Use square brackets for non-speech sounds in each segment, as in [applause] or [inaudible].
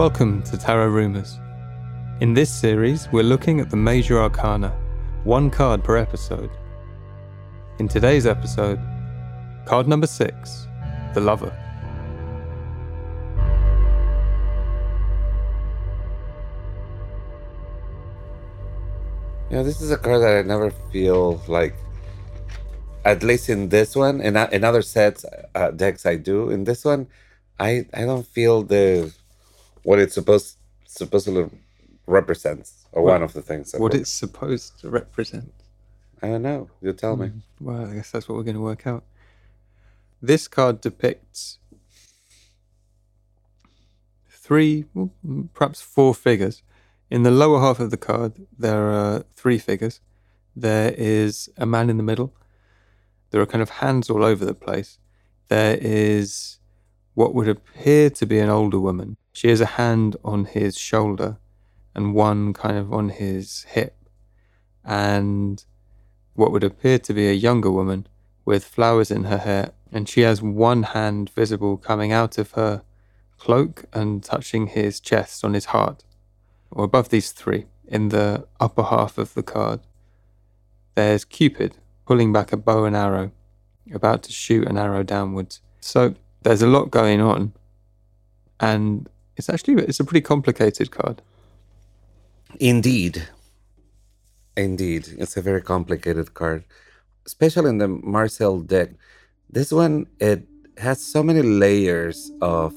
Welcome to Tarot Rumours. In this series, we're looking at the major arcana, one card per episode. In today's episode, card number six, the Lover. Yeah, this is a card that I never feel like, at least in this one, in, in other sets, uh, decks I do. In this one, I I don't feel the what it's supposed supposedly represents, or What- one of the things. that What it's supposed to represent. I don't know. You tell me. Well, I guess that's what we're going to work out. This card depicts three, well, mm, perhaps four figures. In the lower half of the card, there are three figures. There is a man in the middle. There are kind of hands all over the place. There is what would appear to be an older woman. She has a hand on his shoulder and one kind of on his hip. And what would appear to be a younger woman with flowers in her hair, and she has one hand visible coming out of her cloak and touching his chest on his heart. Or above these three, in the upper half of the card, there's Cupid pulling back a bow and arrow, about to shoot an arrow downwards. So there's a lot going on, and it's actually it's a pretty complicated card. Indeed. Indeed. It's a very complicated card. Especially in the Marseille deck. This one it has so many layers of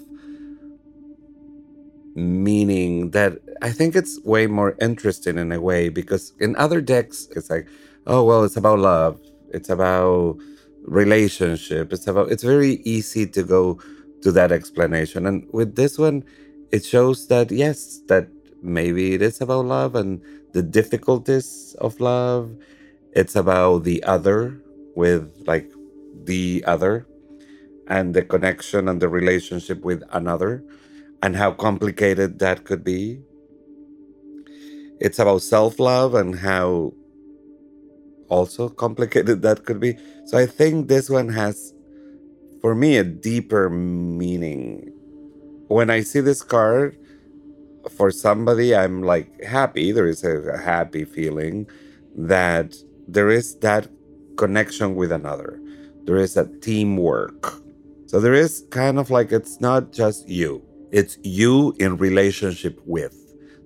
meaning that I think it's way more interesting in a way because in other decks it's like, oh well, it's about love. It's about relationship. It's about it's very easy to go to that explanation. And with this one, it shows that yes, that maybe it is about love and the difficulties of love. It's about the other with like the other and the connection and the relationship with another and how complicated that could be. It's about self love and how also complicated that could be. So I think this one has, for me, a deeper meaning. When I see this card, for somebody, I'm like happy. There is a, happy feeling that there is that connection with another. There is a teamwork. So there is kind of like it's not just you, it's you in relationship with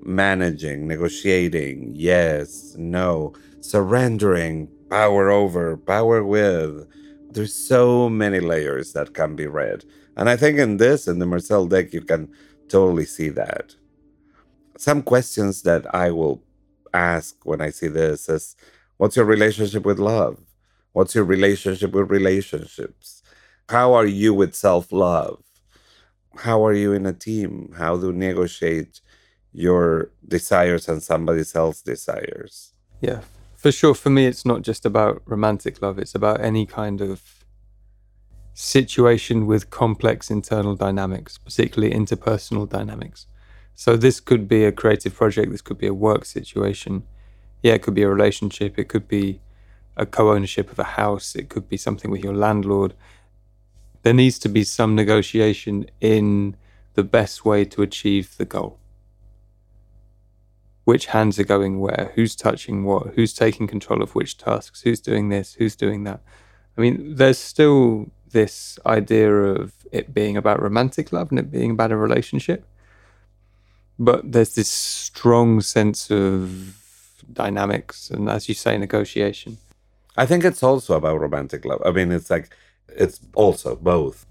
managing, negotiating, yes, no, surrendering, power over, power with. There's so many layers that can be read. And I think in this, in the Marseille deck, you can totally see that. Some questions that I will ask when I see this is what's your relationship with love? What's your relationship with relationships? How are you with self love? How are you in a team? How do you negotiate your desires and somebody else's desires? Yeah, for sure. For me, it's not just about romantic love, it's about any kind of situation with complex internal dynamics, particularly interpersonal dynamics. So, this could be a creative project, this could be a work situation. Yeah, it could be a relationship, it could be a co ownership of a house, it could be something with your landlord. There needs to be some negotiation in the best way to achieve the goal which hands are going where, who's touching what, who's taking control of which tasks, who's doing this, who's doing that. I mean, there's still this idea of it being about romantic love and it being about a relationship. But there's this strong sense of dynamics and, as you say, negotiation. I think it's also about romantic love. I mean, it's like, it's also both.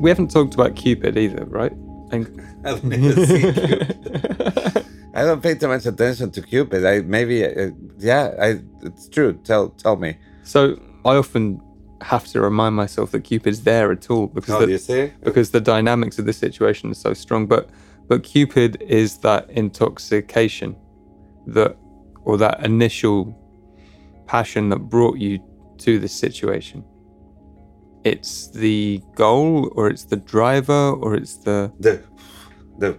We haven't talked about Cupid either, right? And I don't even Cupid. I don't pay too much attention to Cupid. I maybe, uh, yeah, I, it's true. Tell, tell me. so I often have to remind myself that Cupid's there at all because the, you see? because the dynamics of the situation are so strong. But but Cupid is that intoxication, that or that initial passion that brought you to this situation. It's the goal, or it's the driver, or it's the The, the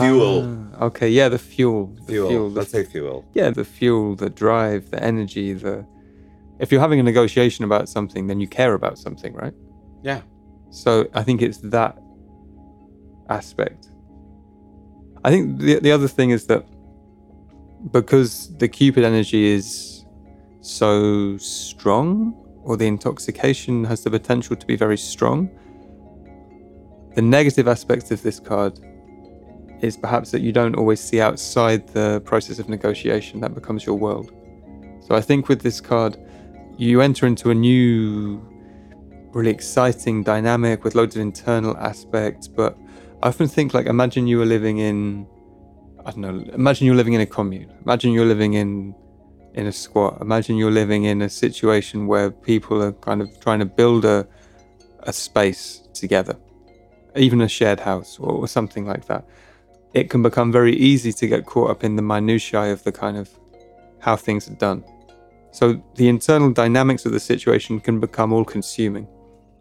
fuel, Ah, okay, yeah, the fuel, the fuel. the Let's say fuel. yeah, the fuel, the drive, the energy, the. If you're having a negotiation about something, then you care about something, right? Yeah. So I think it's that aspect. I think the the other thing is that because the Cupid energy is so strong, or the intoxication has the potential to be very strong, the negative aspects of this card is perhaps that you don't always see outside the process of negotiation. That becomes your world. So I think with this card, you enter into a new, really exciting dynamic with loads of internal aspects. But I often think, like, imagine you were living in, I don't know, imagine you're living in a commune. Imagine you're living in in a squat. Imagine you're living in a situation where people are kind of trying to build a a space together, even a shared house or, or something like that. It can become very easy to get caught up in the minutiae of the kind of how things are done. So the internal dynamics of the situation can become all consuming.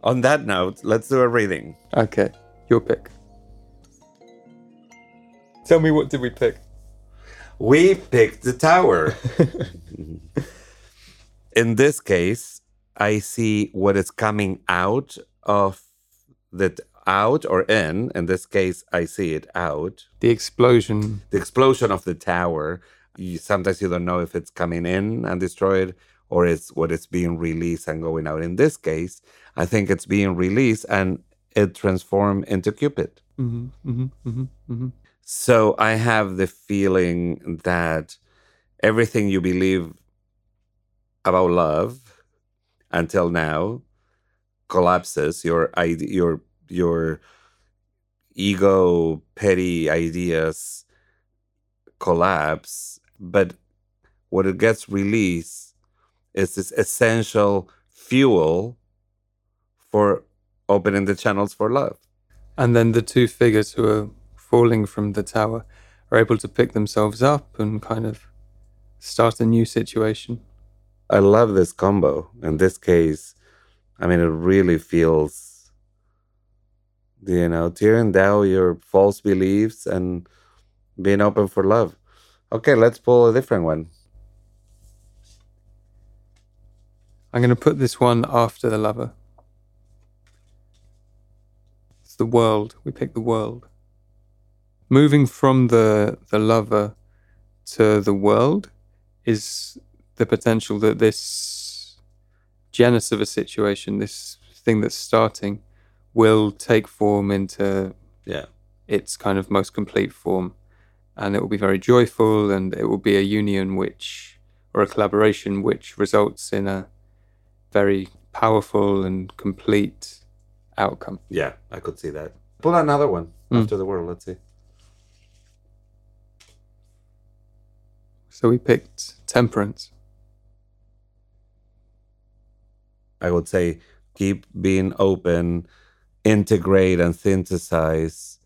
On that note, let's do a reading. Okay, your pick. Tell me what did we pick? We picked the tower. [laughs] In this case, I see what is coming out of the out or in. In this case, I see it out. The explosion. The explosion of the tower. You, sometimes you don't know if it's coming in and destroyed or it's what is being released and going out. In this case, I think it's being released and it transformed into Cupid. hmm hmm hmm hmm So I have the feeling that everything you believe about love until now collapses. Your your your ego, petty ideas collapse, but what it gets released is this essential fuel for opening the channels for love. And then the two figures who are falling from the tower are able to pick themselves up and kind of start a new situation. I love this combo. In this case, I mean, it really feels, you know, tearing down your false beliefs and being open for love. Okay, let's pull a different one. I'm going to put this one after the lover. It's the world. We pick the world. Moving from the the lover to the world is the potential that this genus of a situation, this thing that's starting, will take form into Yeah. its kind of most complete form. And it will be very joyful and it will be a union which, or a collaboration which results in a very powerful and complete outcome. Yeah, I could see that. Pull another one Mm. after the world. Let's see. So we picked temperance. I would say keep being open, integrate and synthesize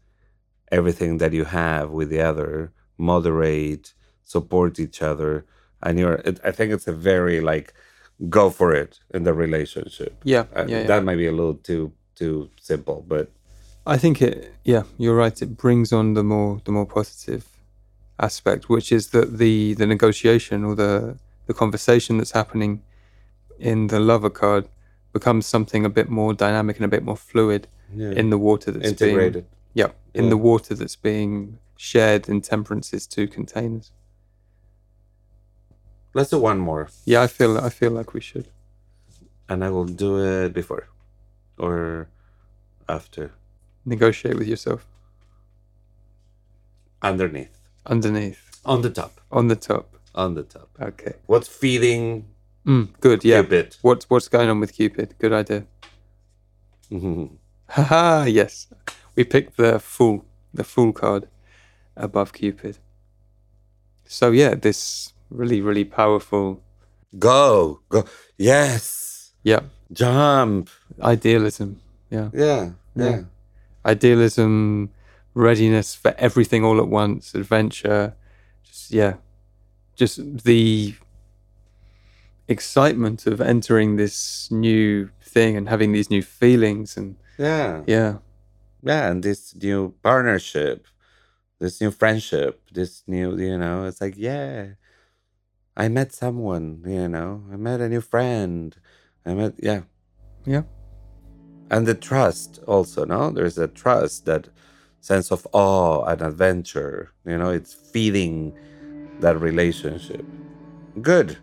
everything that you have with the other, moderate, support each other. And you're, it, I think it's a very like, go for it in the relationship. Yeah, Uh, yeah, yeah. That might be a little too too simple, but I think it. Yeah, you're right. It brings on the more the more positive aspect, which is that the the negotiation or the the conversation that's happening in the lover card becomes something a bit more dynamic and a bit more fluid yeah. in the water that's being integrated. yeah in Yeah. the water that's being shared in temperance's two containers. Let's do one more, Yeah, I feel I feel like we should. and I will do it before or after, negotiate with yourself underneath, underneath on the top, on the top on the top. okay What's feeding mm, good yeah Cupid? what's what's going on with cupid good idea haha yes we picked the fool the fool card above cupid so yeah this really really powerful Go, go. Yes. yeah Jump. idealism yeah Yeah. Yeah. Yeah. idealism readiness for everything all at once adventure just yeah just the excitement of entering this new thing and having these new feelings and Yeah. yeah Yeah. And this new partnership, this new friendship, this new, you know, it's like, yeah, I met someone, you know, I met a new friend. I met, yeah. yeah and the trust also no there's a trust that sense of awe and adventure you know it's feeding that relationship. Good.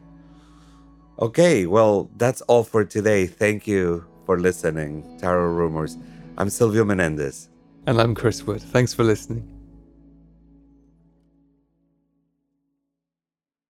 Okay well that's all for today. Thank you for listening. Tarot rumors. I'm silvio menendez. And i'm chris wood. Thanks for listening